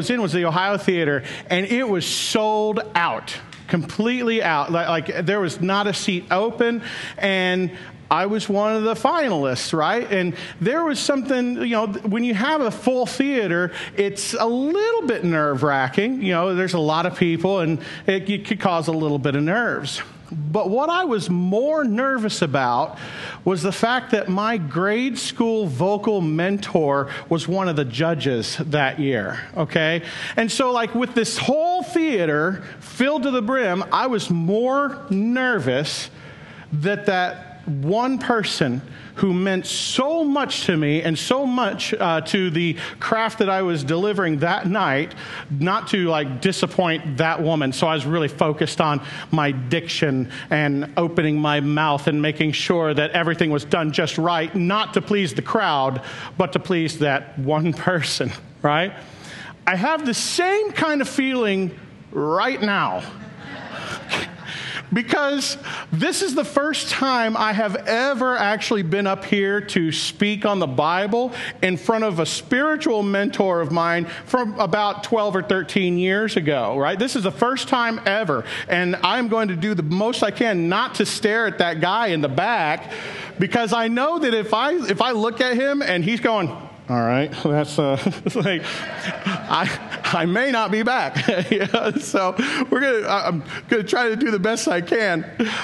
was in was the Ohio Theater, and it was sold out, completely out. Like, like there was not a seat open, and I was one of the finalists, right? And there was something, you know, when you have a full theater, it's a little bit nerve wracking. You know, there's a lot of people, and it, it could cause a little bit of nerves. But what I was more nervous about was the fact that my grade school vocal mentor was one of the judges that year, okay? And so, like, with this whole theater filled to the brim, I was more nervous that that one person who meant so much to me and so much uh, to the craft that I was delivering that night, not to like disappoint that woman. So I was really focused on my diction and opening my mouth and making sure that everything was done just right, not to please the crowd, but to please that one person, right? I have the same kind of feeling right now because this is the first time I have ever actually been up here to speak on the Bible in front of a spiritual mentor of mine from about 12 or 13 years ago, right? This is the first time ever. And I'm going to do the most I can not to stare at that guy in the back because I know that if I, if I look at him and he's going, all right, that's uh, like I, I may not be back. yeah, so we're gonna. I'm gonna try to do the best I can.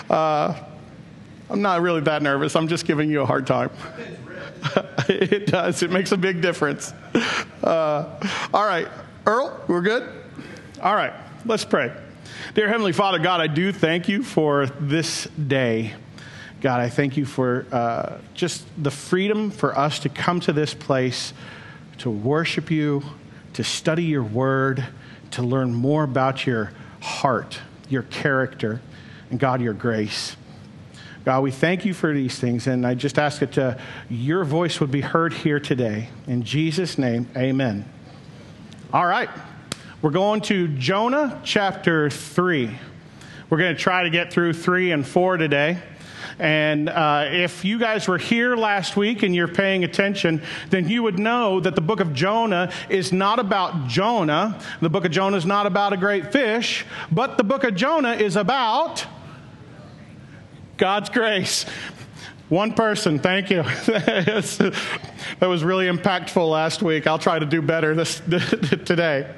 Uh, I'm not really that nervous. I'm just giving you a hard time. it does. It makes a big difference. Uh, all right, Earl, we're good. All right, let's pray. Dear Heavenly Father, God, I do thank you for this day. God, I thank you for uh, just the freedom for us to come to this place to worship you, to study your word, to learn more about your heart, your character, and God, your grace. God, we thank you for these things, and I just ask that uh, your voice would be heard here today. In Jesus' name, amen. All right, we're going to Jonah chapter 3. We're going to try to get through 3 and 4 today. And uh, if you guys were here last week and you're paying attention, then you would know that the book of Jonah is not about Jonah. The book of Jonah is not about a great fish, but the book of Jonah is about God's grace. One person, thank you. that was really impactful last week. I'll try to do better this today.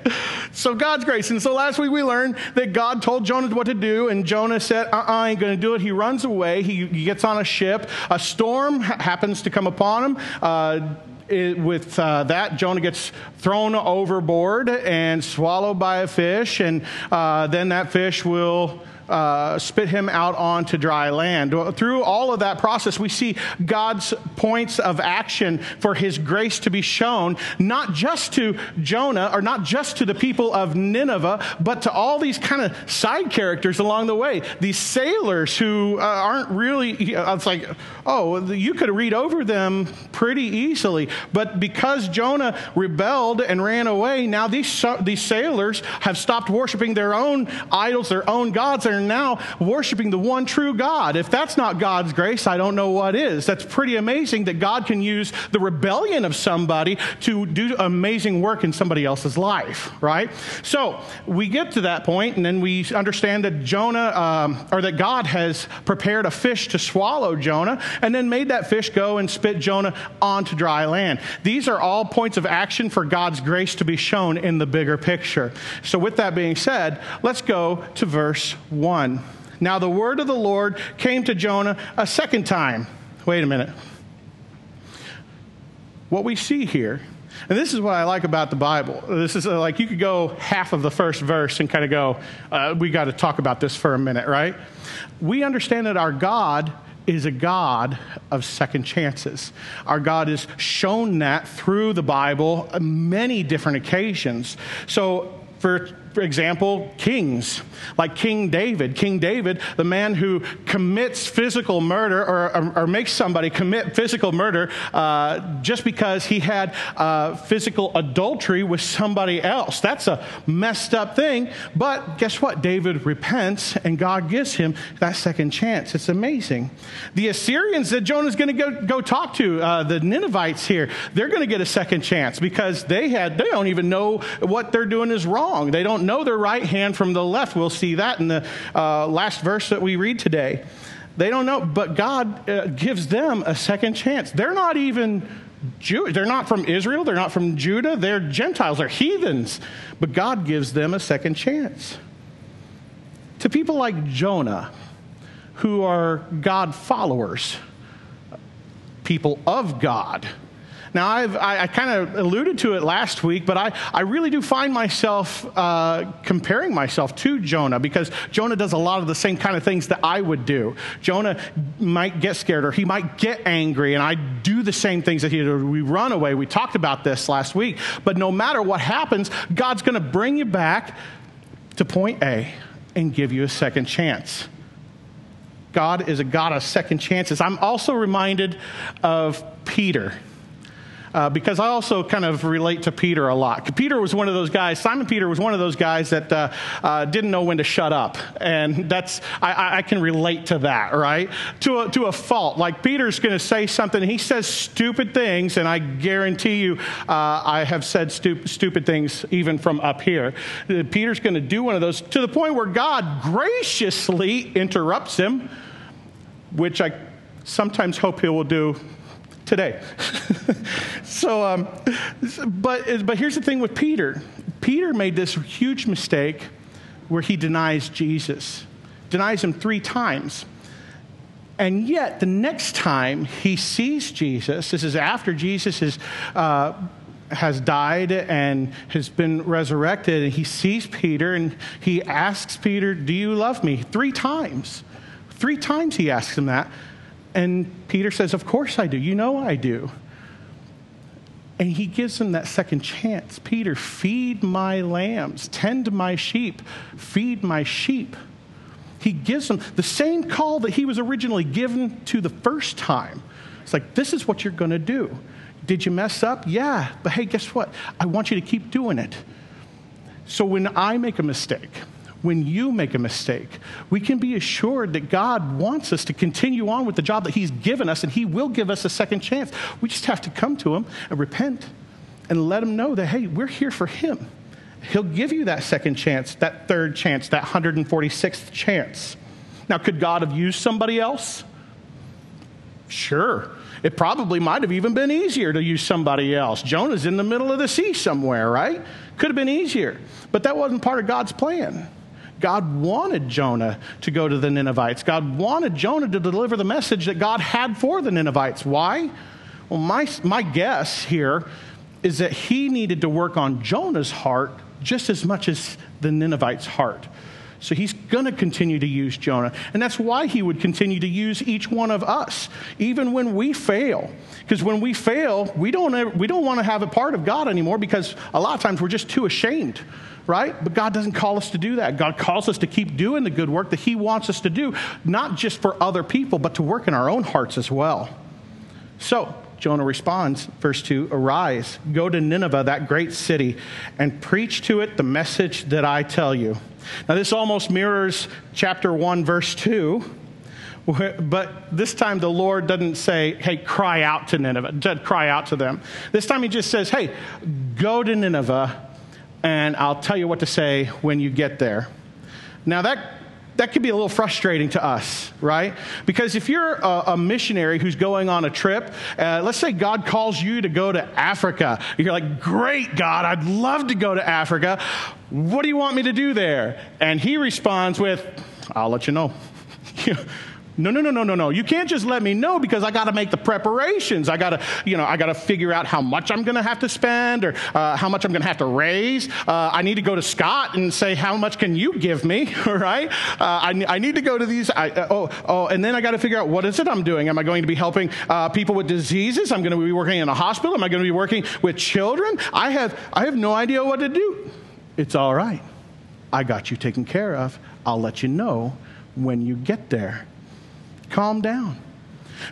So God's grace. And so last week we learned that God told Jonah what to do, and Jonah said, uh-uh, I ain't going to do it. He runs away. He, he, gets on a ship. A storm happens to come upon him. Uh, it, with uh, that, Jonah gets thrown overboard and swallowed by a fish, and uh, then that fish will uh, spit him out onto dry land. Through all of that process, we see God's points of action for his grace to be shown, not just to Jonah or not just to the people of Nineveh, but to all these kind of side characters along the way. These sailors who uh, aren't really, it's like, oh, you could read over them pretty easily. But because Jonah rebelled and ran away, now these, these sailors have stopped worshiping their own idols, their own gods, are now worshiping the one true God. If that's not God's grace, I don't know what is. That's pretty amazing that God can use the rebellion of somebody to do amazing work in somebody else's life, right? So we get to that point, and then we understand that Jonah, um, or that God has prepared a fish to swallow Jonah, and then made that fish go and spit Jonah onto dry land. These are all points of action for God's grace to be shown in the bigger picture. So, with that being said, let's go to verse 1. 1. Now the word of the Lord came to Jonah a second time. Wait a minute. What we see here, and this is what I like about the Bible. This is uh, like you could go half of the first verse and kind of go, uh, we got to talk about this for a minute, right? We understand that our God is a God of second chances. Our God has shown that through the Bible many different occasions. So for example, kings, like King David. King David, the man who commits physical murder or, or, or makes somebody commit physical murder uh, just because he had uh, physical adultery with somebody else. That's a messed up thing. But guess what? David repents and God gives him that second chance. It's amazing. The Assyrians that Jonah's going to go, go talk to, uh, the Ninevites here, they're going to get a second chance because they had, they don't even know what they're doing is wrong. They don't know their right hand from the left. We'll see that in the uh, last verse that we read today. They don't know, but God uh, gives them a second chance. They're not even Jewish. They're not from Israel. They're not from Judah. They're Gentiles. They're heathens. But God gives them a second chance. To people like Jonah, who are God followers, people of God, now, I've, i I, kind of alluded to it last week, but I, I really do find myself uh, comparing myself to Jonah because Jonah does a lot of the same kind of things that I would do. Jonah might get scared or he might get angry, and I do the same things that he did. We run away. We talked about this last week. But no matter what happens, God's going to bring you back to point A and give you a second chance. God is a God of second chances. I'm also reminded of Peter uh, because I also kind of relate to Peter a lot. Peter was one of those guys, Simon Peter was one of those guys that uh, uh, didn't know when to shut up. And that's, I, I can relate to that, right? To a, to a fault. Like Peter's going to say something, he says stupid things, and I guarantee you uh, I have said stu- stupid things even from up here. Uh, Peter's going to do one of those to the point where God graciously interrupts him, which I sometimes hope he will do today. so, um, but, but here's the thing with Peter Peter made this huge mistake where he denies Jesus, denies him three times. And yet, the next time he sees Jesus, this is after Jesus is, uh, has died and has been resurrected, and he sees Peter and he asks Peter, Do you love me? Three times. Three times he asks him that. And Peter says, Of course I do. You know I do. And he gives him that second chance. Peter, feed my lambs, tend my sheep, feed my sheep. He gives him the same call that he was originally given to the first time. It's like, this is what you're going to do. Did you mess up? Yeah. But hey, guess what? I want you to keep doing it. So when I make a mistake, when you make a mistake, we can be assured that God wants us to continue on with the job that He's given us, and He will give us a second chance. We just have to come to Him and repent and let Him know that, hey, we're here for Him. He'll give you that second chance, that third chance, that 146th chance. Now, could God have used somebody else? Sure. It probably might have even been easier to use somebody else. Jonah's in the middle of the sea somewhere, right? Could have been easier. But that wasn't part of God's plan. God wanted Jonah to go to the Ninevites. God wanted Jonah to deliver the message that God had for the Ninevites. Why? Well, my, my guess here is that he needed to work on Jonah's heart just as much as the Ninevites' heart. So he's going to continue to use Jonah. And that's why he would continue to use each one of us, even when we fail. Because when we fail, we don't, we don't want to have a part of God anymore because a lot of times we're just too ashamed right? But God doesn't call us to do that. God calls us to keep doing the good work that He wants us to do, not just for other people, but to work in our own hearts as well. So, Jonah responds, verse 2 Arise, go to Nineveh, that great city, and preach to it the message that I tell you. Now, this almost mirrors chapter 1, verse 2. But this time the Lord doesn't say, hey, cry out to Nineveh, cry out to them. This time he just says, hey, go to Nineveh and I'll tell you what to say when you get there. Now, that that could be a little frustrating to us, right? Because if you're a, a missionary who's going on a trip, uh, let's say God calls you to go to Africa. You're like, great, God, I'd love to go to Africa. What do you want me to do there? And he responds with, I'll let you know. No, no, no, no, no, no. You can't just let me know because I got to make the preparations. I got to, you know, I got to figure out how much I'm going to have to spend or uh, how much I'm going to have to raise. Uh, I need to go to Scott and say, how much can you give me? All right. Uh, I, I, need to go to these. I, uh, oh, oh, and then I got to figure out what is it I'm doing. Am I going to be helping uh, people with diseases? I'm going to be working in a hospital. Am I going to be working with children? I have, I have no idea what to do. It's all right. I got you taken care of. I'll let you know when you get there. Calm down.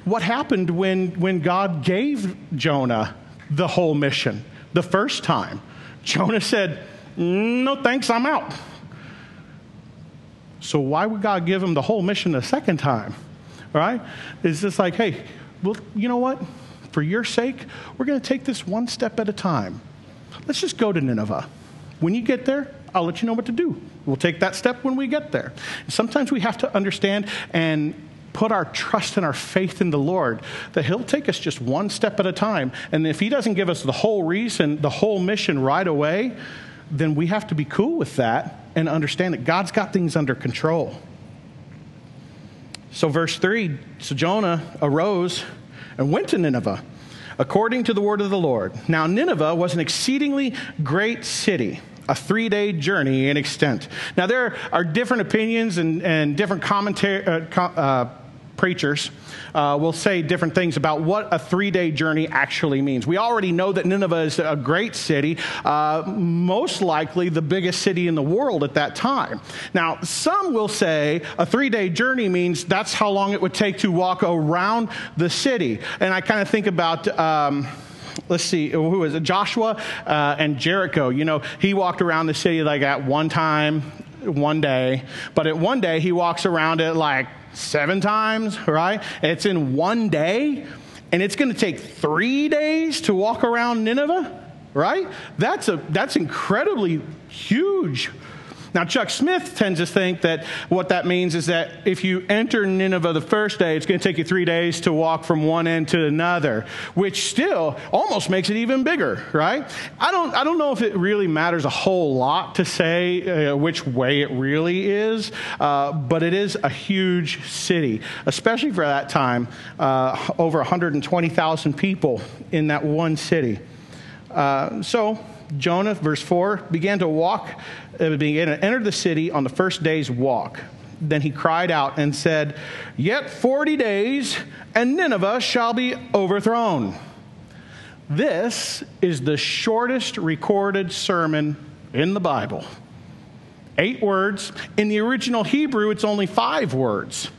What happened when, when God gave Jonah the whole mission the first time? Jonah said, No thanks, I'm out. So why would God give him the whole mission the second time? Right? It's just like, hey, well, you know what? For your sake, we're going to take this one step at a time. Let's just go to Nineveh. When you get there, I'll let you know what to do. We'll take that step when we get there. Sometimes we have to understand and put our trust and our faith in the Lord that He'll take us just one step at a time. And if He doesn't give us the whole reason, the whole mission right away, then we have to be cool with that and understand that God's got things under control. So, verse 3 So Jonah arose and went to Nineveh according to the word of the Lord. Now, Nineveh was an exceedingly great city a three day journey in extent. Now, there are different opinions and, and different commentary, uh, uh, preachers uh, will say different things about what a three day journey actually means. We already know that Nineveh is a great city, uh, most likely the biggest city in the world at that time. Now, some will say a three day journey means that's how long it would take to walk around the city. And I kind of think about. Um, let's see, who was it? Joshua uh, and Jericho. You know, he walked around the city like at one time, one day, but at one day he walks around it like seven times, right? It's in one day, and it's going to take three days to walk around Nineveh, right? That's, a, that's incredibly huge now, Chuck Smith tends to think that what that means is that if you enter Nineveh the first day, it's going to take you three days to walk from one end to another, which still almost makes it even bigger, right? I don't, I don't know if it really matters a whole lot to say uh, which way it really is, uh, but it is a huge city, especially for that time, uh, over 120,000 people in that one city. Uh, so, Jonah, verse 4, began to walk, uh, began to enter the city on the first day's walk. Then he cried out and said, Yet 40 days, and Nineveh shall be overthrown. This is the shortest recorded sermon in the Bible. Eight words. In the original Hebrew, it's only five words.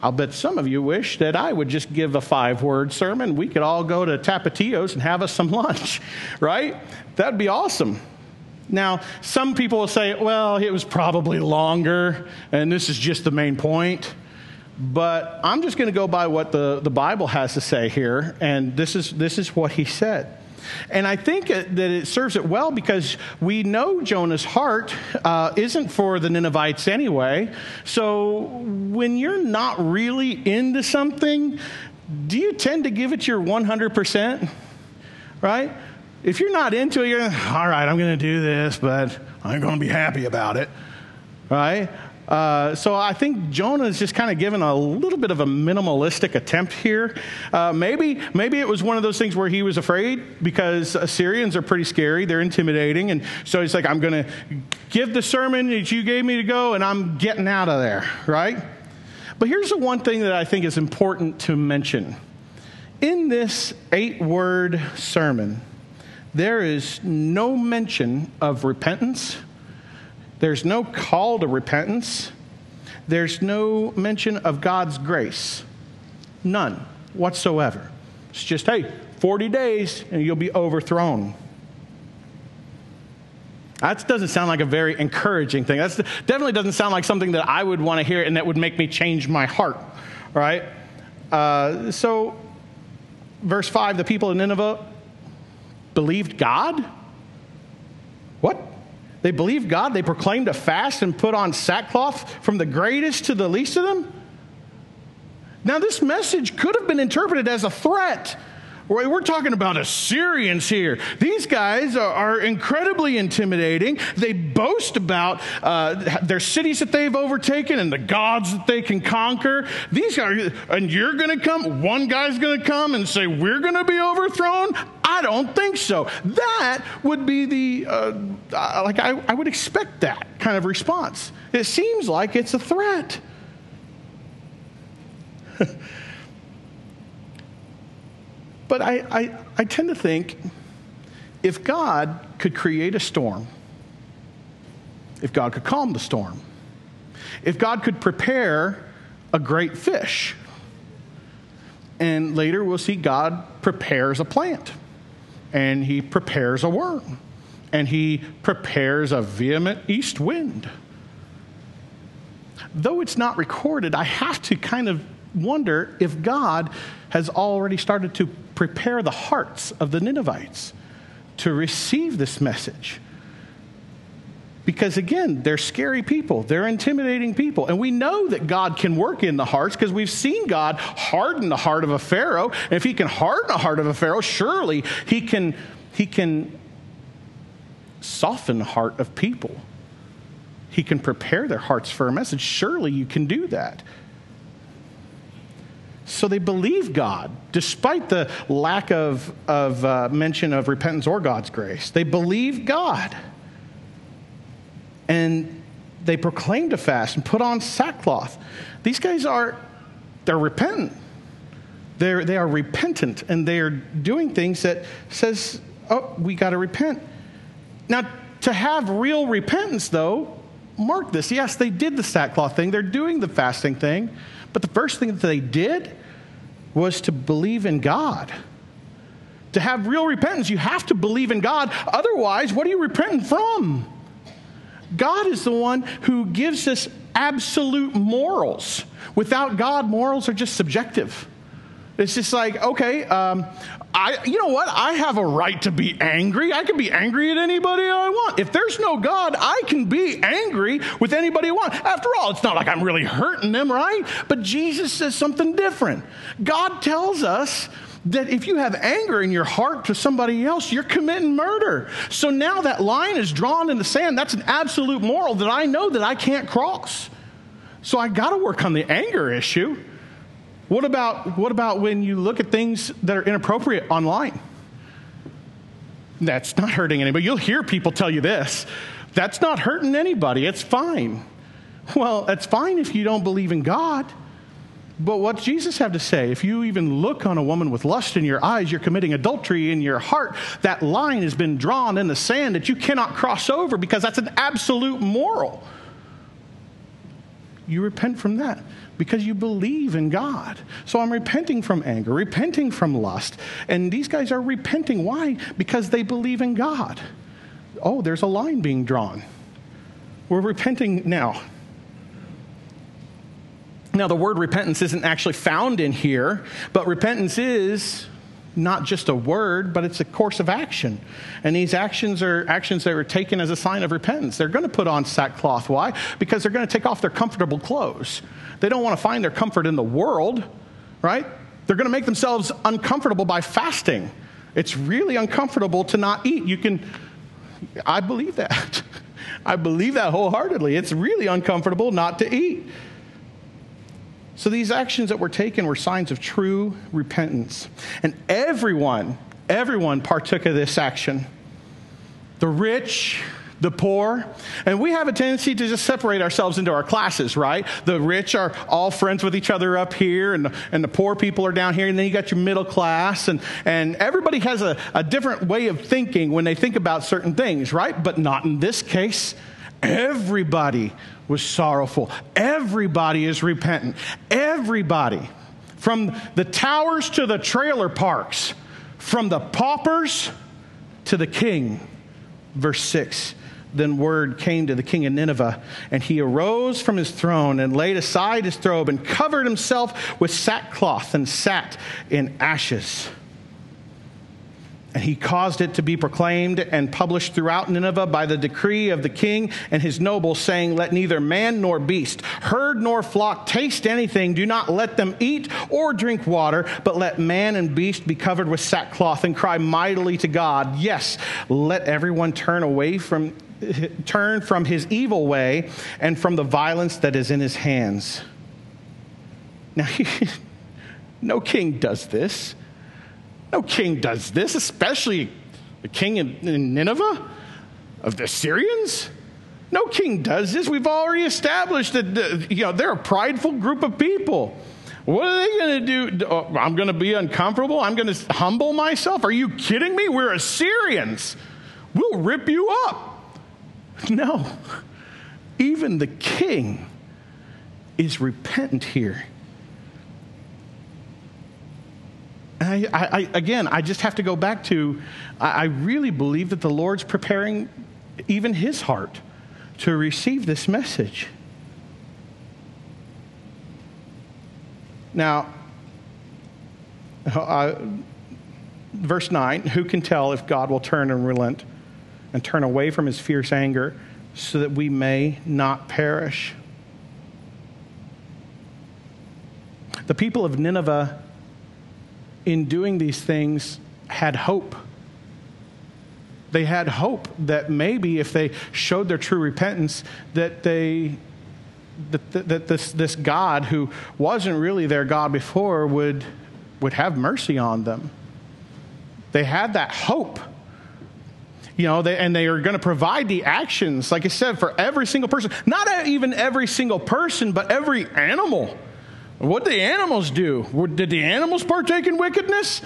I'll bet some of you wish that I would just give a five word sermon. We could all go to Tapatio's and have us some lunch, right? That'd be awesome. Now, some people will say, well, it was probably longer, and this is just the main point. But I'm just going to go by what the, the Bible has to say here, and this is, this is what he said. And I think that it serves it well because we know Jonah's heart uh, isn't for the Ninevites anyway. So when you're not really into something, do you tend to give it your 100%? Right? If you're not into it, you're, all right, I'm going to do this, but I'm going to be happy about it. Right? Uh, so I think Jonah is just kind of given a little bit of a minimalistic attempt here. Uh, maybe, maybe it was one of those things where he was afraid because Assyrians are pretty scary, they're intimidating, and so he's like, "I'm going to give the sermon that you gave me to go, and I'm getting out of there." Right? But here's the one thing that I think is important to mention. In this eight word sermon, there is no mention of repentance there's no call to repentance. There's no mention of God's grace. None whatsoever. It's just, hey, 40 days and you'll be overthrown. That doesn't sound like a very encouraging thing. That definitely doesn't sound like something that I would want to hear and that would make me change my heart, right? Uh, so, verse 5 the people of Nineveh believed God? What? They believed God. They proclaimed a fast and put on sackcloth from the greatest to the least of them. Now, this message could have been interpreted as a threat. We're talking about Assyrians here. These guys are, are incredibly intimidating. They boast about uh, their cities that they've overtaken and the gods that they can conquer. These guys, and you're going to come, one guy's going to come and say, We're going to be overthrown? I don't think so. That would be the, uh, uh, like, I, I would expect that kind of response. It seems like it's a threat. But I, I, I tend to think if God could create a storm if God could calm the storm, if God could prepare a great fish. And later we'll see God prepares a plant and he prepares a worm and he prepares a vehement east wind. Though it's not recorded, I have to kind of wonder if God has already started to prepare the hearts of the Ninevites to receive this message. Because again, they're scary people, they're intimidating people. And we know that God can work in the hearts because we've seen God harden the heart of a Pharaoh. And if he can harden the heart of a Pharaoh, surely he can, he can soften the heart of people. He can prepare their hearts for a message. Surely you can do that. So they believe God, despite the lack of, of uh, mention of repentance or God's grace. They believe God. And they proclaim to fast and put on sackcloth. These guys are, they're repentant. They're, they are repentant and they are doing things that says, oh, we got to repent. Now, to have real repentance, though, mark this. Yes, they did the sackcloth thing, they're doing the fasting thing, but the first thing that they did was to believe in God. To have real repentance, you have to believe in God. Otherwise, what are you repenting from? God is the one who gives us absolute morals. Without God, morals are just subjective. It's just like, okay, um, I, you know what? I have a right to be angry. I can be angry at anybody I want. If there's no God, I can be angry with anybody I want. After all, it's not like I'm really hurting them, right? But Jesus says something different. God tells us that if you have anger in your heart to somebody else, you're committing murder. So now that line is drawn in the sand. That's an absolute moral that I know that I can't cross. So I got to work on the anger issue. What about, what about when you look at things that are inappropriate online? That's not hurting anybody. You'll hear people tell you this. That's not hurting anybody. It's fine. Well, it's fine if you don't believe in God. But what Jesus have to say? If you even look on a woman with lust in your eyes, you're committing adultery in your heart. That line has been drawn in the sand that you cannot cross over because that's an absolute moral. You repent from that because you believe in God. So I'm repenting from anger, repenting from lust. And these guys are repenting. Why? Because they believe in God. Oh, there's a line being drawn. We're repenting now. Now, the word repentance isn't actually found in here, but repentance is not just a word, but it's a course of action. And these actions are actions that are taken as a sign of repentance. They're going to put on sackcloth. Why? Because they're going to take off their comfortable clothes. They don't want to find their comfort in the world, right? They're going to make themselves uncomfortable by fasting. It's really uncomfortable to not eat. You can, I believe that. I believe that wholeheartedly. It's really uncomfortable not to eat. So these actions that were taken were signs of true repentance. And everyone, everyone partook of this action. The rich, the poor. And we have a tendency to just separate ourselves into our classes, right? The rich are all friends with each other up here, and the, and the poor people are down here, and then you got your middle class, and, and everybody has a, a different way of thinking when they think about certain things, right? But not in this case. Everybody was sorrowful. Everybody is repentant. Everybody, from the towers to the trailer parks, from the paupers to the king. Verse 6 then word came to the king of Nineveh, and he arose from his throne and laid aside his robe and covered himself with sackcloth and sat in ashes. And he caused it to be proclaimed and published throughout Nineveh by the decree of the king and his nobles, saying, Let neither man nor beast, herd nor flock taste anything. Do not let them eat or drink water, but let man and beast be covered with sackcloth and cry mightily to God. Yes, let everyone turn away from turn from his evil way and from the violence that is in his hands. Now, no king does this. No king does this, especially the king in, Nineveh of the Syrians. No king does this. We've already established that you know they're a prideful group of people. What are they going to do? Oh, I'm going to be uncomfortable. I'm going to humble myself. Are you kidding me? We're Assyrians. We'll rip you up. No. even the king is repentant here. I, I, again, I just have to go back to I, I really believe that the Lord's preparing even his heart to receive this message. Now, uh, verse 9 Who can tell if God will turn and relent and turn away from his fierce anger so that we may not perish? The people of Nineveh, in doing these things, had hope. They had hope that maybe if they showed their true repentance, that they that, that this, this God who wasn't really their God before would, would have mercy on them. They had that hope. You know, they, and they are going to provide the actions, like I said, for every single person. Not even every single person, but every animal. What the animals do? Did the animals partake in wickedness?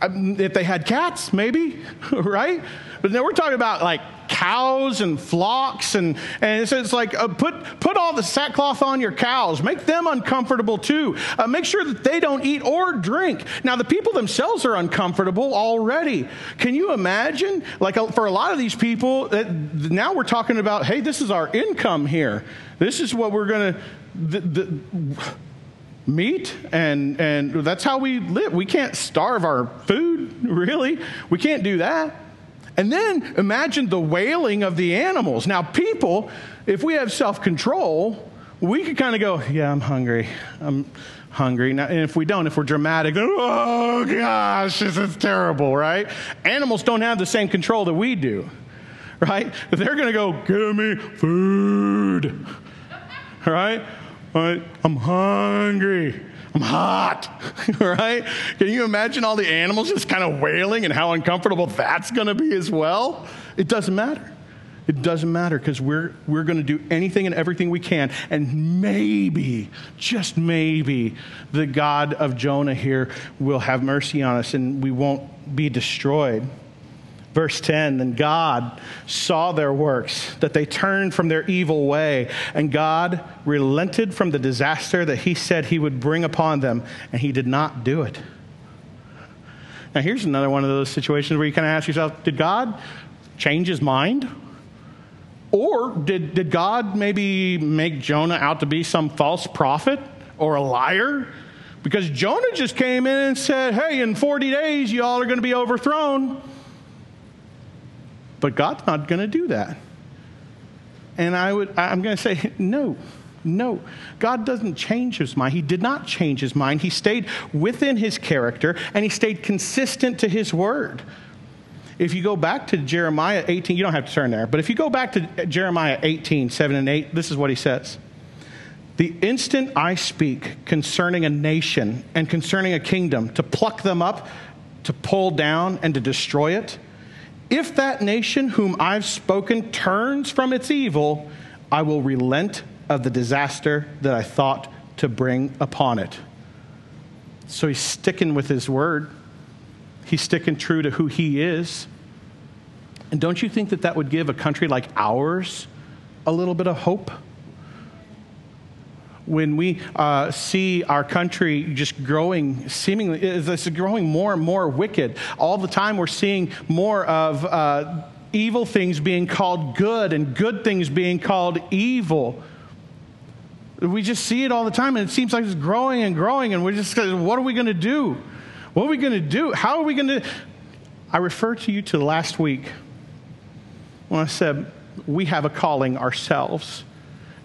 If they had cats, maybe, right? But then we're talking about like cows and flocks, and, and it's, it's like uh, put, put all the sackcloth on your cows, make them uncomfortable too. Uh, make sure that they don't eat or drink. Now, the people themselves are uncomfortable already. Can you imagine? Like uh, for a lot of these people, uh, now we're talking about, hey, this is our income here. This is what we're going to. The, the, meat and and that's how we live we can't starve our food really we can't do that and then imagine the wailing of the animals. Now, people, if we have self control, we could kind of go, Yeah, I'm hungry. I'm hungry. Now, and if we don't, if we're dramatic, oh gosh, this is terrible, right? Animals don't have the same control that we do, right? They're going to go, Give me food, right? I'm hungry. I'm hot, right? Can you imagine all the animals just kind of wailing and how uncomfortable that's going to be as well? It doesn't matter. It doesn't matter because we're, we're going to do anything and everything we can. And maybe, just maybe, the God of Jonah here will have mercy on us and we won't be destroyed. Verse 10 Then God saw their works, that they turned from their evil way, and God relented from the disaster that he said he would bring upon them, and he did not do it. Now, here's another one of those situations where you kind of ask yourself Did God change his mind? Or did, did God maybe make Jonah out to be some false prophet or a liar? Because Jonah just came in and said, Hey, in 40 days, you all are going to be overthrown. But God's not going to do that. And I would, I'm going to say, no, no. God doesn't change his mind. He did not change his mind. He stayed within his character and he stayed consistent to his word. If you go back to Jeremiah 18, you don't have to turn there, but if you go back to Jeremiah 18, 7 and 8, this is what he says. The instant I speak concerning a nation and concerning a kingdom, to pluck them up, to pull down, and to destroy it, if that nation whom I've spoken turns from its evil, I will relent of the disaster that I thought to bring upon it. So he's sticking with his word. He's sticking true to who he is. And don't you think that that would give a country like ours a little bit of hope? When we uh, see our country just growing, seemingly, it's growing more and more wicked. All the time we're seeing more of uh, evil things being called good and good things being called evil. We just see it all the time, and it seems like it's growing and growing, and we're just, what are we going to do? What are we going to do? How are we going to? I refer to you to last week when I said we have a calling ourselves.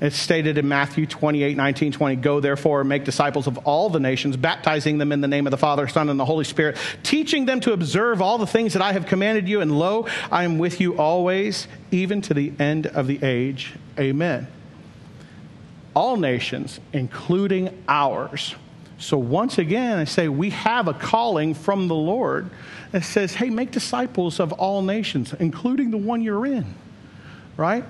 It's stated in Matthew 28 19, 20. Go therefore and make disciples of all the nations, baptizing them in the name of the Father, Son, and the Holy Spirit, teaching them to observe all the things that I have commanded you. And lo, I am with you always, even to the end of the age. Amen. All nations, including ours. So once again, I say we have a calling from the Lord that says, hey, make disciples of all nations, including the one you're in, right?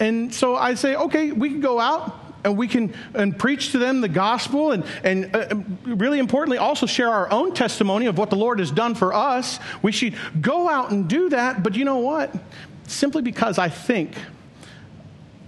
And so I say, okay, we can go out and we can and preach to them the gospel and, and uh, really importantly also share our own testimony of what the lord has done for us. We should go out and do that. But you know what? Simply because i think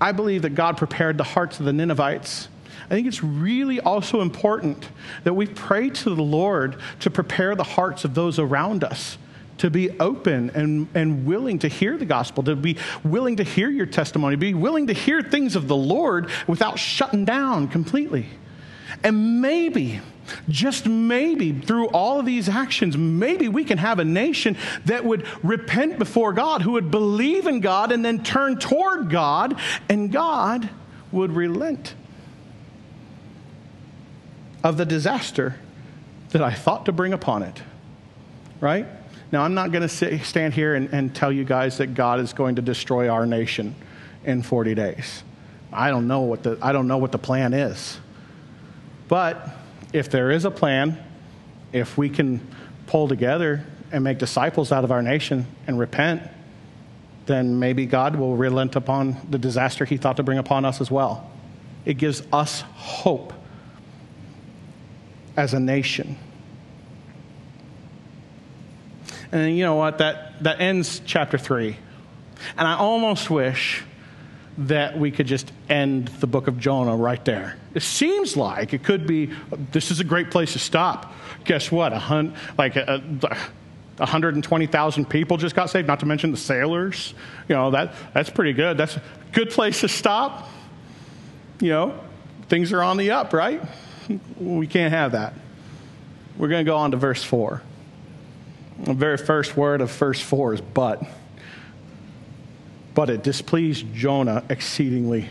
I believe that God prepared the hearts of the Ninevites. I think it's really also important that we pray to the Lord to prepare the hearts of those around us to be open and, and willing to hear the gospel, to be willing to hear your testimony, be willing to hear things of the Lord without shutting down completely. And maybe, just maybe, through all of these actions, maybe we can have a nation that would repent before God, who would believe in God and then turn toward God, and God would relent of the disaster that I thought to bring upon it. Right? Now, I'm not going to stand here and, and tell you guys that God is going to destroy our nation in 40 days. I don't know what the, I don't know what the plan is. But if there is a plan, if we can pull together and make disciples out of our nation and repent, then maybe God will relent upon the disaster he thought to bring upon us as well. It gives us hope as a nation. And then you know what? That, that ends chapter 3. And I almost wish that we could just end the book of Jonah right there. It seems like it could be this is a great place to stop. Guess what? A hun- like a, a 120,000 people just got saved, not to mention the sailors. You know, that, that's pretty good. That's a good place to stop. You know, things are on the up, right? We can't have that. We're going to go on to verse 4. The very first word of verse 4 is but. But it displeased Jonah exceedingly,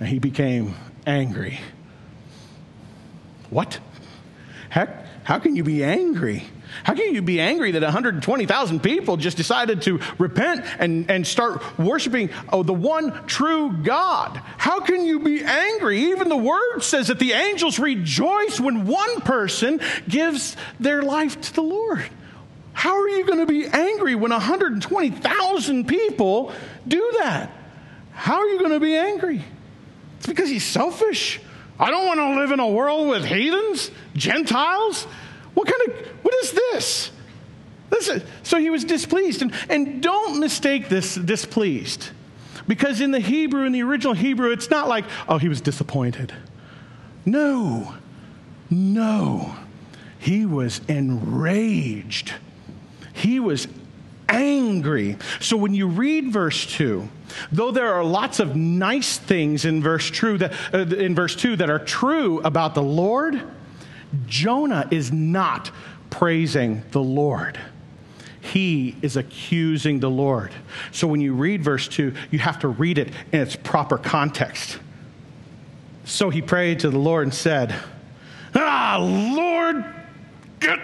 and he became angry. What? Heck, how can you be angry? How can you be angry that 120,000 people just decided to repent and, and start worshiping oh, the one true God? How can you be angry? Even the word says that the angels rejoice when one person gives their life to the Lord. How are you going to be angry when 120,000 people do that? How are you going to be angry? It's because he's selfish. I don't want to live in a world with heathens, Gentiles. What kind of, what is this? Listen, so he was displeased. And, and don't mistake this displeased. Because in the Hebrew, in the original Hebrew, it's not like, oh, he was disappointed. No, no. He was enraged. He was angry. So when you read verse 2, though there are lots of nice things in verse, true that, uh, in verse 2 that are true about the Lord, Jonah is not praising the Lord. He is accusing the Lord. So when you read verse 2, you have to read it in its proper context. So he prayed to the Lord and said, Ah, Lord, get,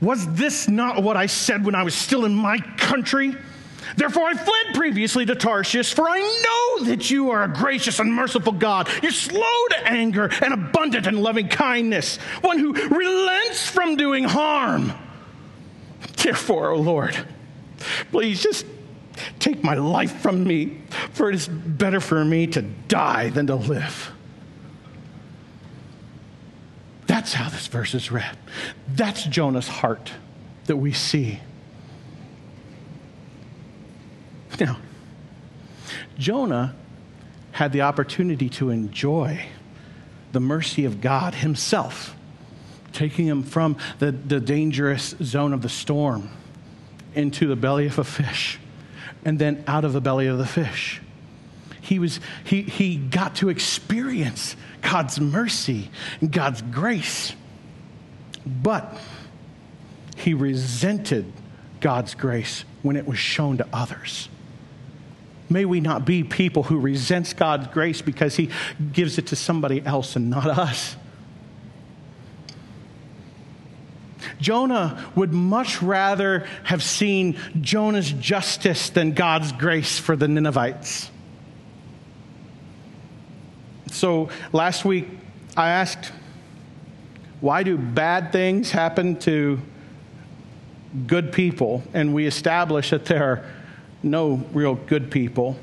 was this not what I said when I was still in my country? Therefore, I fled previously to Tarshish, for I know that you are a gracious and merciful God. You're slow to anger and abundant in loving kindness, one who relents from doing harm. Therefore, O oh Lord, please just take my life from me, for it is better for me to die than to live. That's how this verse is read. That's Jonah's heart that we see. Now, Jonah had the opportunity to enjoy the mercy of God himself, taking him from the, the dangerous zone of the storm into the belly of a fish and then out of the belly of the fish. He, was, he, he got to experience God's mercy and God's grace. But he resented God's grace when it was shown to others. May we not be people who resents God's grace because he gives it to somebody else and not us. Jonah would much rather have seen Jonah's justice than God's grace for the Ninevites. So last week, I asked, why do bad things happen to good people? And we established that there are no real good people.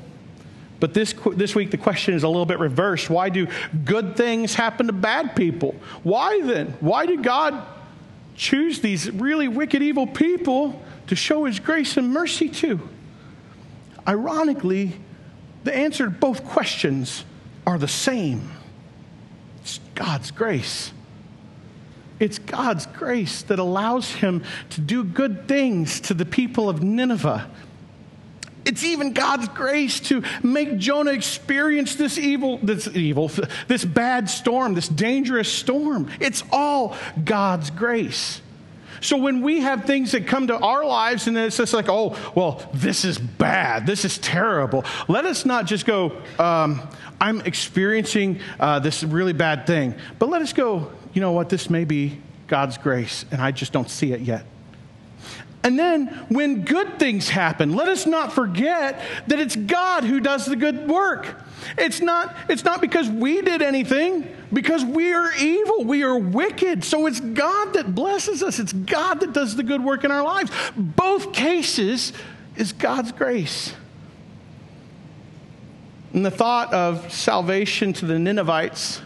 But this, this week, the question is a little bit reversed. Why do good things happen to bad people? Why then? Why did God choose these really wicked, evil people to show his grace and mercy to? Ironically, the answer to both questions are the same it's God's grace. It's God's grace that allows him to do good things to the people of Nineveh. It's even God's grace to make Jonah experience this evil, this evil, this bad storm, this dangerous storm. It's all God's grace. So when we have things that come to our lives and it's just like, oh, well, this is bad, this is terrible, let us not just go, um, I'm experiencing uh, this really bad thing, but let us go, you know what, this may be God's grace, and I just don't see it yet. And then when good things happen, let us not forget that it's God who does the good work. It's not, it's not because we did anything, because we are evil, we are wicked. So it's God that blesses us, it's God that does the good work in our lives. Both cases is God's grace. And the thought of salvation to the Ninevites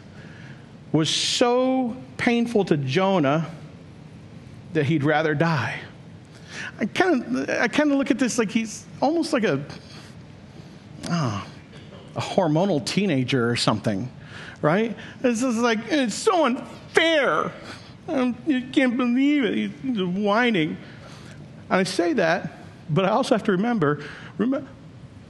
was so painful to Jonah that he'd rather die. I kind of I kind of look at this like he's almost like a oh, a hormonal teenager or something, right? This is like it's so unfair. Um, you can't believe it. He's whining. And I say that, but I also have to remember, remember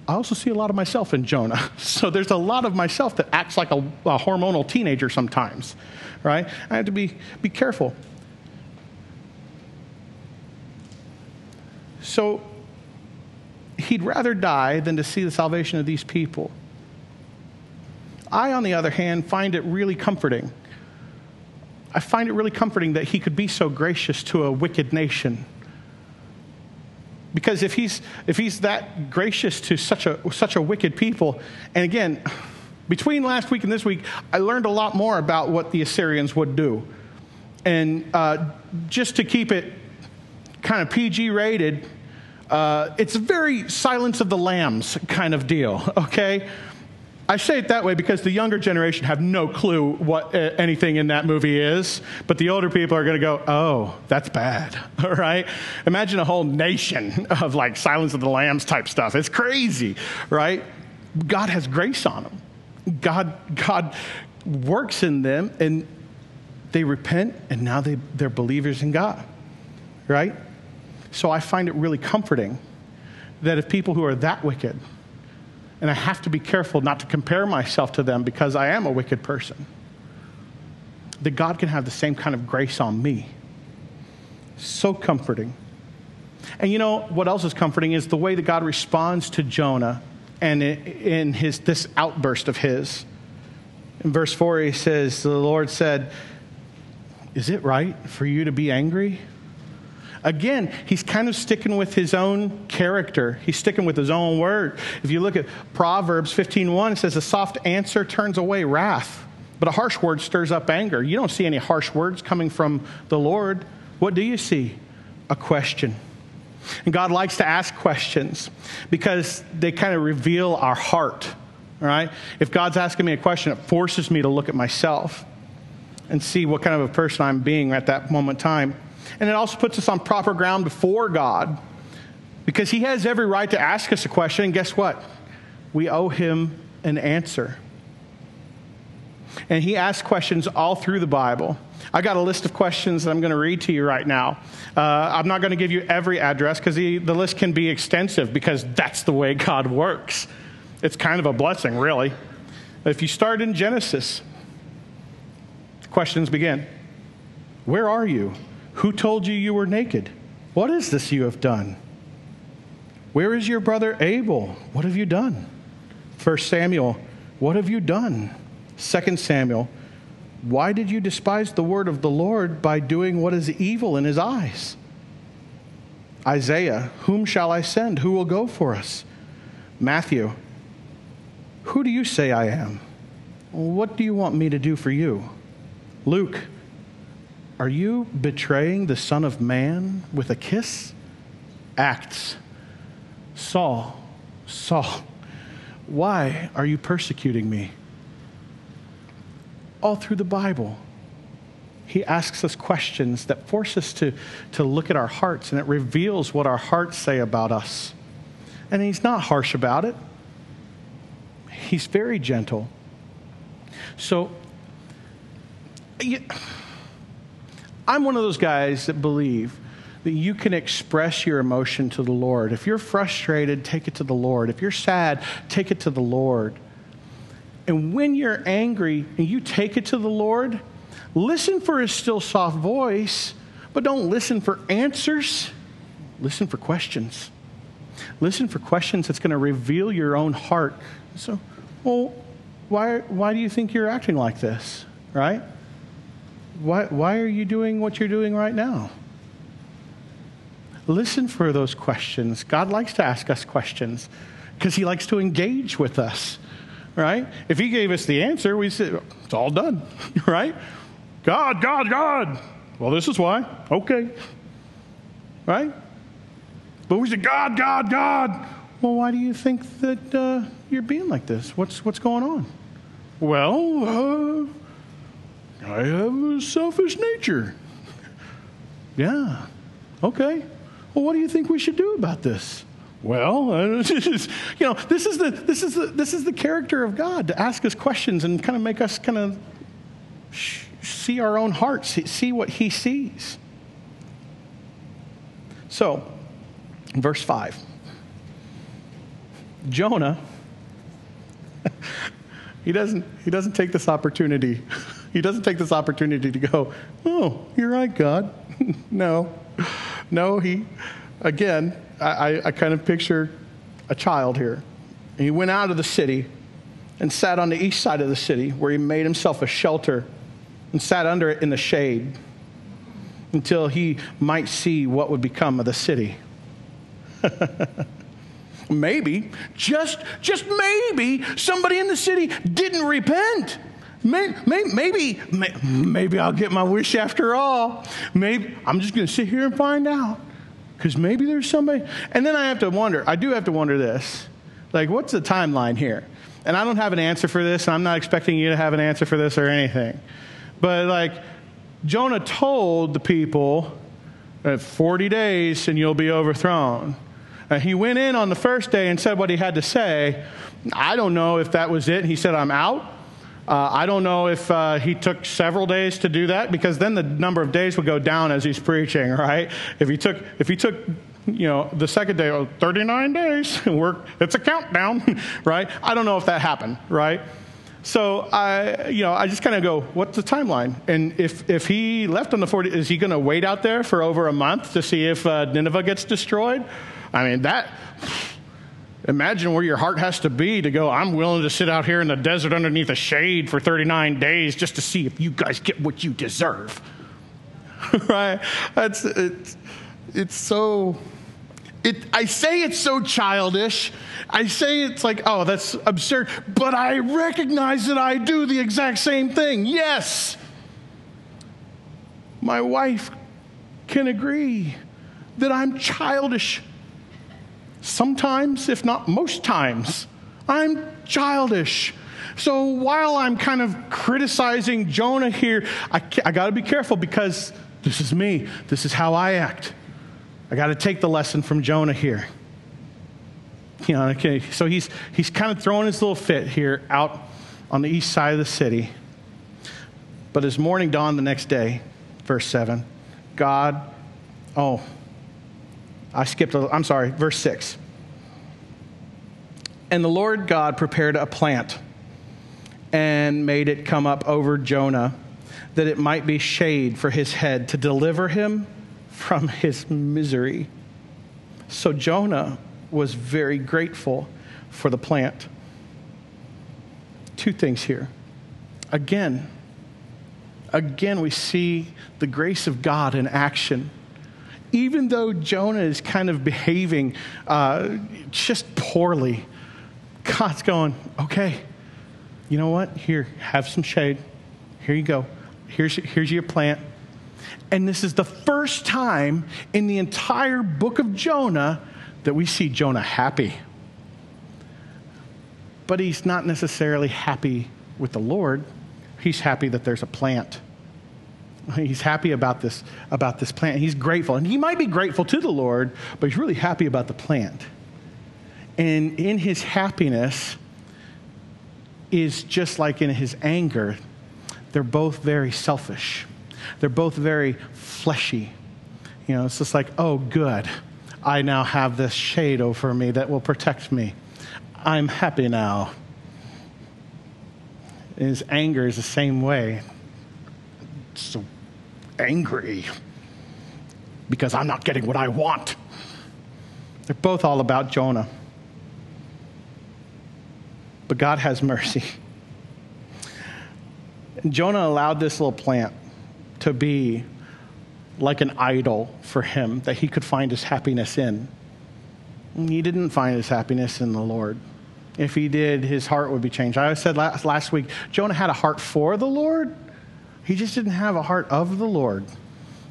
I also see a lot of myself in Jonah. So there's a lot of myself that acts like a, a hormonal teenager sometimes, right? I have to be, be careful. So he'd rather die than to see the salvation of these people. I, on the other hand, find it really comforting. I find it really comforting that he could be so gracious to a wicked nation because if he's, if he's that gracious to such a, such a wicked people, and again, between last week and this week, I learned a lot more about what the Assyrians would do. And uh, just to keep it kind of PG rated, uh, it's a very Silence of the Lambs kind of deal, okay? I say it that way because the younger generation have no clue what uh, anything in that movie is, but the older people are going to go, oh, that's bad, all right? Imagine a whole nation of like Silence of the Lambs type stuff. It's crazy, right? God has grace on them. God, God works in them, and they repent, and now they, they're believers in God, right? So I find it really comforting that if people who are that wicked, and I have to be careful not to compare myself to them because I am a wicked person. That God can have the same kind of grace on me. So comforting. And you know what else is comforting is the way that God responds to Jonah and in his this outburst of his. In verse 4 he says the Lord said, "Is it right for you to be angry?" Again, he's kind of sticking with his own character. He's sticking with his own word. If you look at Proverbs 15:1, it says, "A soft answer turns away wrath, but a harsh word stirs up anger." You don't see any harsh words coming from the Lord. What do you see? A question. And God likes to ask questions because they kind of reveal our heart. All right? If God's asking me a question, it forces me to look at myself and see what kind of a person I'm being at that moment in time. And it also puts us on proper ground before God because He has every right to ask us a question. And guess what? We owe Him an answer. And He asks questions all through the Bible. I got a list of questions that I'm going to read to you right now. Uh, I'm not going to give you every address because the, the list can be extensive because that's the way God works. It's kind of a blessing, really. If you start in Genesis, questions begin Where are you? Who told you you were naked? What is this you have done? Where is your brother Abel? What have you done? 1 Samuel, what have you done? 2 Samuel, why did you despise the word of the Lord by doing what is evil in his eyes? Isaiah, whom shall I send? Who will go for us? Matthew, who do you say I am? What do you want me to do for you? Luke, are you betraying the Son of Man with a kiss? Acts. Saul, Saul, why are you persecuting me? All through the Bible, he asks us questions that force us to, to look at our hearts, and it reveals what our hearts say about us. And he's not harsh about it. He's very gentle. So, I'm one of those guys that believe that you can express your emotion to the Lord. If you're frustrated, take it to the Lord. If you're sad, take it to the Lord. And when you're angry and you take it to the Lord, listen for his still soft voice, but don't listen for answers. Listen for questions. Listen for questions that's going to reveal your own heart. So, well, why, why do you think you're acting like this? Right? Why, why are you doing what you're doing right now? Listen for those questions. God likes to ask us questions because he likes to engage with us, right? If he gave us the answer, we say, it's all done, right? God, God, God. Well, this is why. Okay. Right? But we say, God, God, God. Well, why do you think that uh, you're being like this? What's, what's going on? Well, uh, I have a selfish nature. Yeah. Okay. Well, what do you think we should do about this? Well, you know, this is the this is the this is the character of God to ask us questions and kind of make us kind of see our own hearts, see what He sees. So, verse five, Jonah. he doesn't he doesn't take this opportunity. He doesn't take this opportunity to go, "Oh, you're right, God." no. No, he, again, I, I kind of picture a child here. And he went out of the city and sat on the east side of the city where he made himself a shelter and sat under it in the shade until he might see what would become of the city. maybe, just, just maybe, somebody in the city didn't repent. Maybe, maybe, maybe I'll get my wish after all. Maybe I'm just going to sit here and find out. Because maybe there's somebody. And then I have to wonder, I do have to wonder this. Like, what's the timeline here? And I don't have an answer for this, and I'm not expecting you to have an answer for this or anything. But, like, Jonah told the people, 40 days and you'll be overthrown. And he went in on the first day and said what he had to say. I don't know if that was it. He said, I'm out. Uh, I don't know if uh, he took several days to do that because then the number of days would go down as he's preaching, right? If he took, if he took, you know, the second day, oh, 39 days, work, it's a countdown, right? I don't know if that happened, right? So I, you know, I just kind of go, what's the timeline? And if, if he left on the 40, is he going to wait out there for over a month to see if uh, Nineveh gets destroyed? I mean, that Imagine where your heart has to be to go, I'm willing to sit out here in the desert underneath a shade for 39 days just to see if you guys get what you deserve. right? That's, it's, it's so, it, I say it's so childish. I say it's like, oh, that's absurd. But I recognize that I do the exact same thing. Yes. My wife can agree that I'm childish Sometimes, if not most times, I'm childish. So while I'm kind of criticizing Jonah here, I, I got to be careful because this is me. This is how I act. I got to take the lesson from Jonah here. You know, okay, so he's, he's kind of throwing his little fit here out on the east side of the city. But as morning dawned the next day, verse 7, God, oh, I skipped, a, I'm sorry, verse 6. And the Lord God prepared a plant and made it come up over Jonah that it might be shade for his head to deliver him from his misery. So Jonah was very grateful for the plant. Two things here. Again, again, we see the grace of God in action even though Jonah is kind of behaving uh, just poorly, God's going, okay, you know what? Here, have some shade. Here you go. Here's, here's your plant. And this is the first time in the entire book of Jonah that we see Jonah happy. But he's not necessarily happy with the Lord. He's happy that there's a plant. He's happy about this, about this plant. He's grateful. And he might be grateful to the Lord, but he's really happy about the plant. And in his happiness, is just like in his anger, they're both very selfish. They're both very fleshy. You know, it's just like, oh, good. I now have this shade over me that will protect me. I'm happy now. His anger is the same way. So angry because I'm not getting what I want. They're both all about Jonah. But God has mercy. And Jonah allowed this little plant to be like an idol for him that he could find his happiness in. He didn't find his happiness in the Lord. If he did, his heart would be changed. I said last, last week, Jonah had a heart for the Lord. He just didn't have a heart of the Lord.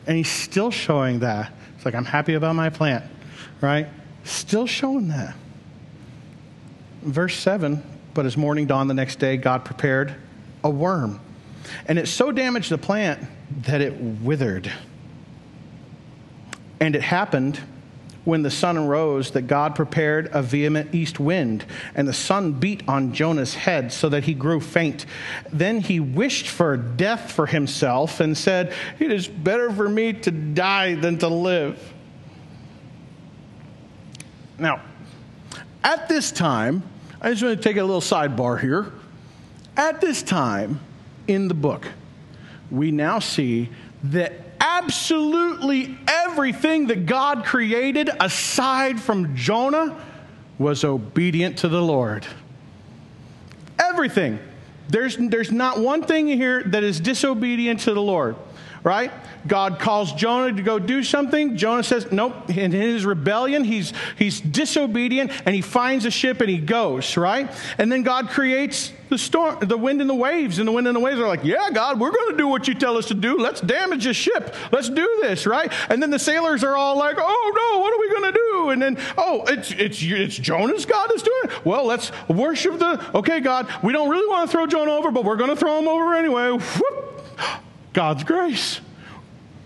And he's still showing that. It's like, I'm happy about my plant, right? Still showing that. Verse 7 But as morning dawned the next day, God prepared a worm. And it so damaged the plant that it withered. And it happened when the sun rose that God prepared a vehement east wind, and the sun beat on Jonah's head so that he grew faint. Then he wished for death for himself and said, It is better for me to die than to live. Now, at this time, I just want to take a little sidebar here. At this time in the book, we now see that absolutely everything that God created aside from Jonah was obedient to the Lord. Everything. There's, there's not one thing here that is disobedient to the Lord, right? God calls Jonah to go do something. Jonah says, Nope. In his rebellion, he's, he's disobedient and he finds a ship and he goes, right? And then God creates the storm, the wind and the waves. And the wind and the waves are like, Yeah, God, we're going to do what you tell us to do. Let's damage the ship. Let's do this, right? And then the sailors are all like, Oh, no, what are we going to do? And then, Oh, it's, it's, it's Jonah's God that's doing it. Well, let's worship the, okay, God, we don't really want to throw Jonah over, but we're going to throw him over anyway. Whoop. God's grace.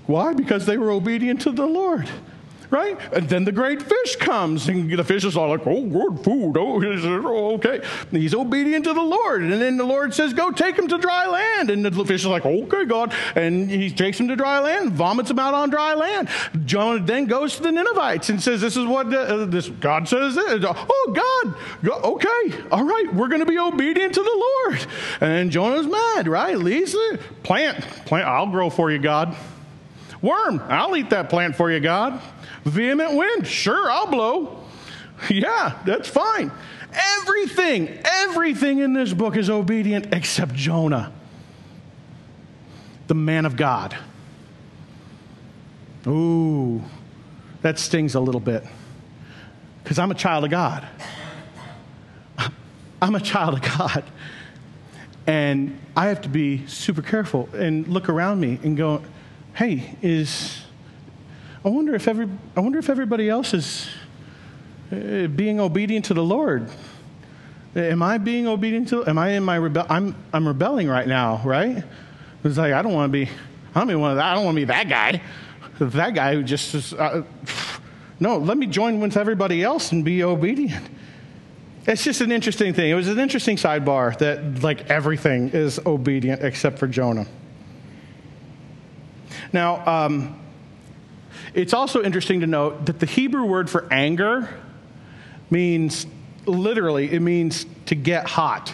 Why? Because they were obedient to the Lord. Right? And then the great fish comes, and the fish is all like, oh, good food. Oh, oh, okay. He's obedient to the Lord. And then the Lord says, go take him to dry land. And the fish is like, okay, God. And he takes him to dry land, vomits him out on dry land. Jonah then goes to the Ninevites and says, this is what uh, this God says. This. Oh, God. Okay. All right. We're going to be obedient to the Lord. And Jonah's mad, right? Lisa, plant. Plant. I'll grow for you, God. Worm, I'll eat that plant for you, God. Vehement wind, sure, I'll blow. Yeah, that's fine. Everything, everything in this book is obedient except Jonah, the man of God. Ooh, that stings a little bit because I'm a child of God. I'm a child of God. And I have to be super careful and look around me and go, hey, is I wonder if every I wonder if everybody else is uh, being obedient to the Lord. Am I being obedient to? Am I in my rebel? I'm I'm rebelling right now, right? It's like I don't want to be. I don't want. I don't want to be that guy. That guy who just is, uh, no. Let me join with everybody else and be obedient. It's just an interesting thing. It was an interesting sidebar that like everything is obedient except for Jonah. Now, um, it's also interesting to note that the Hebrew word for anger means literally, it means to get hot,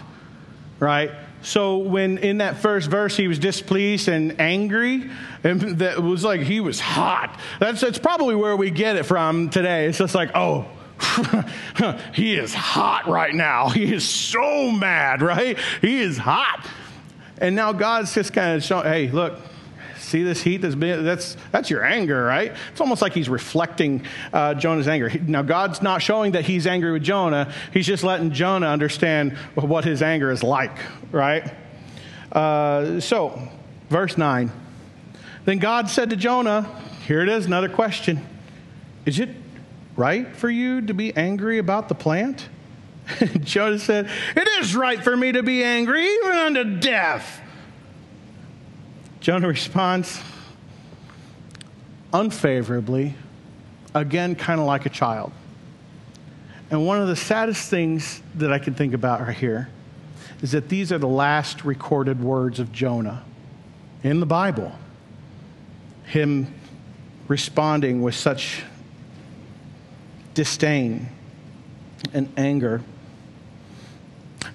right? So when in that first verse he was displeased and angry, and that was like he was hot. That's that's probably where we get it from today. It's just like, oh, he is hot right now. He is so mad, right? He is hot. And now God's just kind of showing, hey, look, See this heat that's been, that's, that's your anger, right? It's almost like he's reflecting uh, Jonah's anger. Now, God's not showing that he's angry with Jonah. He's just letting Jonah understand what his anger is like, right? Uh, so, verse 9. Then God said to Jonah, here it is, another question. Is it right for you to be angry about the plant? Jonah said, It is right for me to be angry, even unto death. Jonah responds unfavorably, again, kind of like a child. And one of the saddest things that I can think about right here is that these are the last recorded words of Jonah in the Bible. Him responding with such disdain and anger.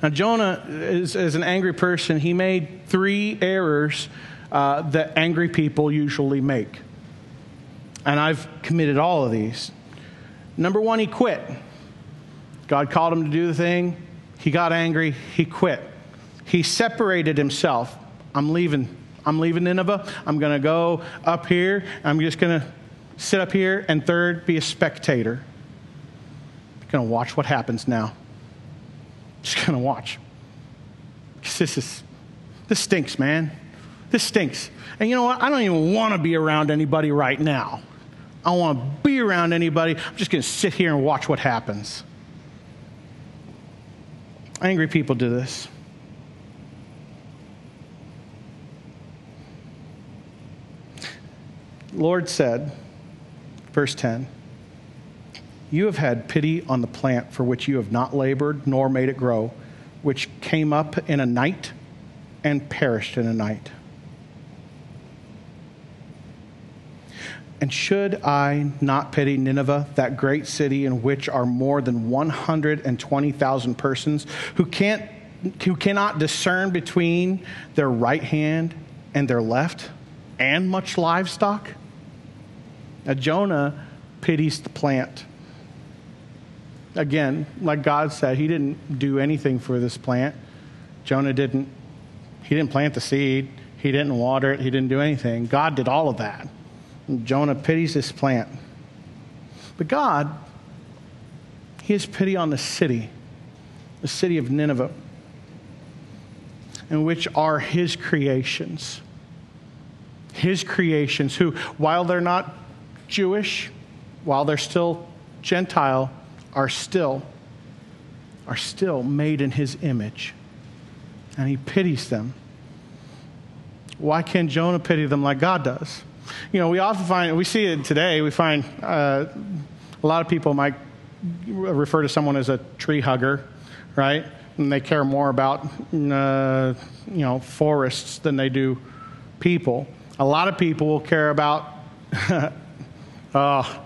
Now, Jonah is, an angry person. He made three errors uh, that angry people usually make. And I've committed all of these. Number one, he quit. God called him to do the thing. He got angry. He quit. He separated himself. I'm leaving. I'm leaving Nineveh. I'm going to go up here. I'm just going to sit up here. And third, be a spectator. Going to watch what happens now. Just going to watch. This is this stinks, man. This stinks. And you know what? I don't even want to be around anybody right now. I don't want to be around anybody. I'm just going to sit here and watch what happens. Angry people do this. Lord said, verse 10, You have had pity on the plant for which you have not labored nor made it grow, which came up in a night and perished in a night. And should I not pity Nineveh, that great city in which are more than 120,000 persons who, can't, who cannot discern between their right hand and their left, and much livestock? Now, Jonah pities the plant. Again, like God said, he didn't do anything for this plant. Jonah didn't, he didn't plant the seed, he didn't water it, he didn't do anything. God did all of that. Jonah pities this plant. But God, He has pity on the city, the city of Nineveh, in which are His creations. His creations, who, while they're not Jewish, while they're still Gentile, are still are still made in his image. And he pities them. Why can't Jonah pity them like God does? You know, we often find, we see it today, we find uh, a lot of people might refer to someone as a tree hugger, right? And they care more about, uh, you know, forests than they do people. A lot of people will care about, oh,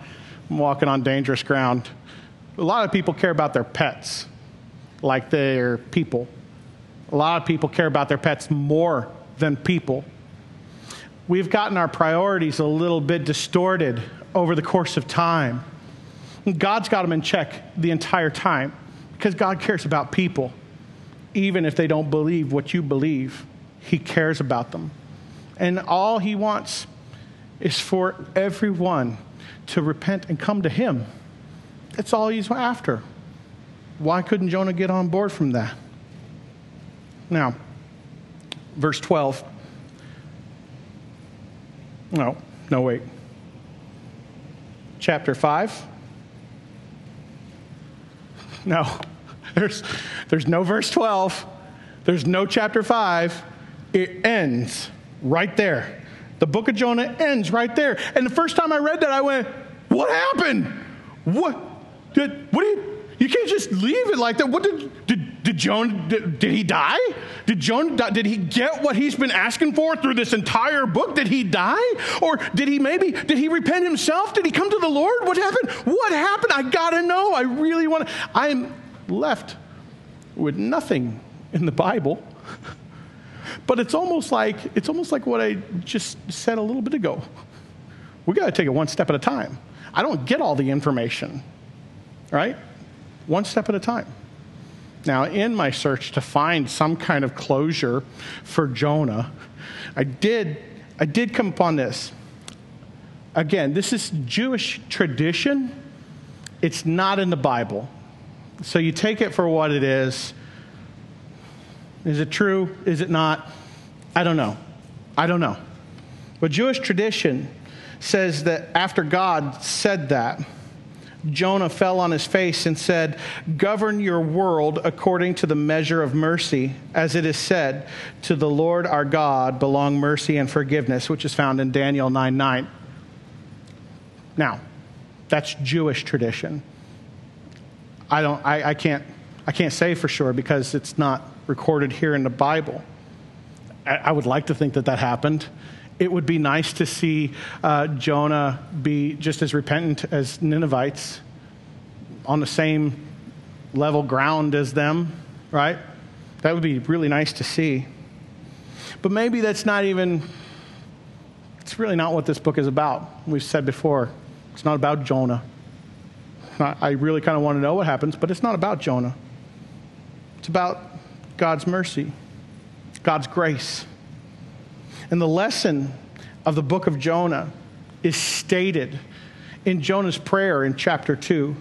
I'm walking on dangerous ground. A lot of people care about their pets like they're people. A lot of people care about their pets more than people we've gotten our priorities a little bit distorted over the course of time. God's got them in check the entire time because God cares about people. Even if they don't believe what you believe, He cares about them. And all He wants is for everyone to repent and come to Him. That's all He's after. Why couldn't Jonah get on board from that? Now, verse 12. No, no, wait. Chapter 5. No, there's, there's no verse 12. There's no chapter 5. It ends right there. The book of Jonah ends right there. And the first time I read that, I went, What happened? What? Did, what do you, can't just leave it like that. What did, did, did Jonah, did, did he die? Did Jonah, did he get what he's been asking for through this entire book? Did he die? Or did he maybe, did he repent himself? Did he come to the Lord? What happened? What happened? I gotta know. I really want to. I'm left with nothing in the Bible. But it's almost like, it's almost like what I just said a little bit ago. We gotta take it one step at a time. I don't get all the information, right? One step at a time. Now, in my search to find some kind of closure for Jonah, I did, I did come upon this. Again, this is Jewish tradition. It's not in the Bible. So you take it for what it is. Is it true? Is it not? I don't know. I don't know. But Jewish tradition says that after God said that, Jonah fell on his face and said, Govern your world according to the measure of mercy, as it is said, To the Lord our God belong mercy and forgiveness, which is found in Daniel 9 9. Now, that's Jewish tradition. I, don't, I, I, can't, I can't say for sure because it's not recorded here in the Bible. I would like to think that that happened. It would be nice to see uh, Jonah be just as repentant as Ninevites on the same level ground as them, right? That would be really nice to see. But maybe that's not even, it's really not what this book is about. We've said before, it's not about Jonah. I really kind of want to know what happens, but it's not about Jonah. It's about God's mercy, God's grace. And the lesson of the book of Jonah is stated in Jonah's prayer in chapter 2.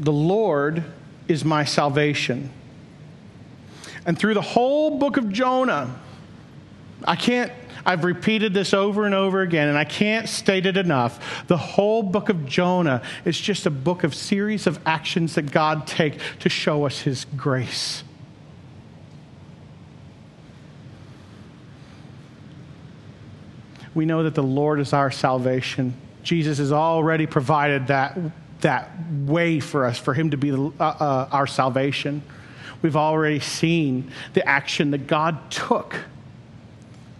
The Lord is my salvation. And through the whole book of Jonah, I can't, I've repeated this over and over again, and I can't state it enough. The whole book of Jonah is just a book of series of actions that God take to show us his grace. We know that the Lord is our salvation. Jesus has already provided that, that way for us, for him to be uh, uh, our salvation. We've already seen the action that God took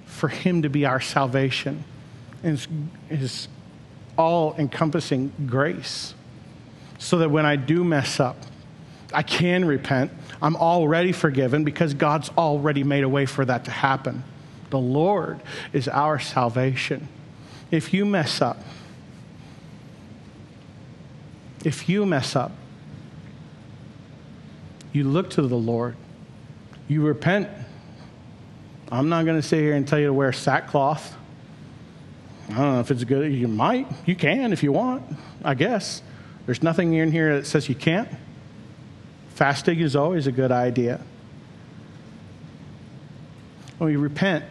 for Him to be our salvation and His all encompassing grace. So that when I do mess up, I can repent. I'm already forgiven because God's already made a way for that to happen. The Lord is our salvation. If you mess up, if you mess up, you look to the Lord, you repent. I'm not going to sit here and tell you to wear sackcloth. I don't know if it's good. You might. You can if you want, I guess. There's nothing in here that says you can't. Fasting is always a good idea. When we repent,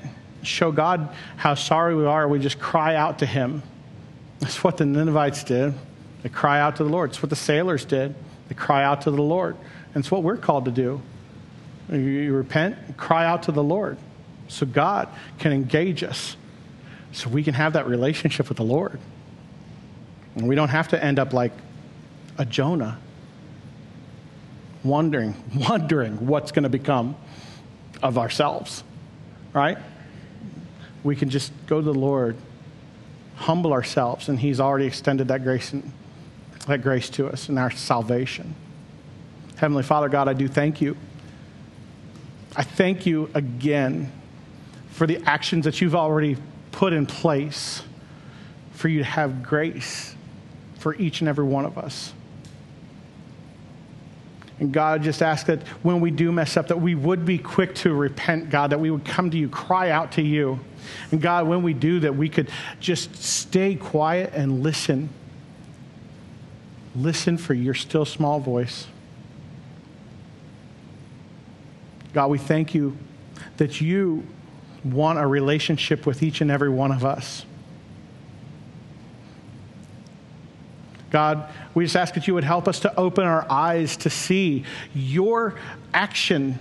show God how sorry we are, we just cry out to Him. That's what the Ninevites did. They cry out to the Lord. It's what the sailors did. They cry out to the Lord. And it's what we're called to do. You repent, cry out to the Lord so God can engage us, so we can have that relationship with the Lord. And we don't have to end up like a Jonah, wondering, wondering what's going to become of ourselves, right? We can just go to the Lord, humble ourselves, and He's already extended that grace, and, that grace to us and our salvation. Heavenly Father, God, I do thank you. I thank you again for the actions that you've already put in place for you to have grace for each and every one of us. And God, just ask that when we do mess up, that we would be quick to repent, God, that we would come to you, cry out to you. And God, when we do, that we could just stay quiet and listen. Listen for your still small voice. God, we thank you that you want a relationship with each and every one of us. God, we just ask that you would help us to open our eyes to see your action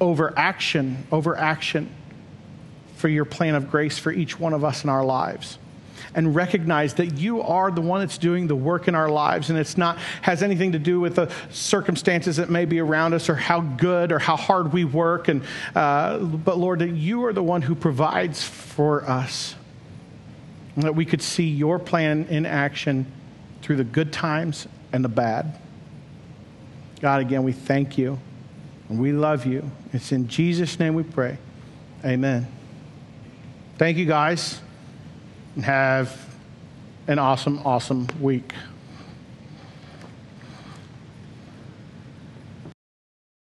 over action over action for your plan of grace for each one of us in our lives. And recognize that you are the one that's doing the work in our lives and it's not has anything to do with the circumstances that may be around us or how good or how hard we work. And uh, but lord that you are the one who provides for us that we could see your plan in action through the good times and the bad. God again we thank you and we love you. It's in jesus name we pray. Amen. Thank you guys and have an awesome, awesome week.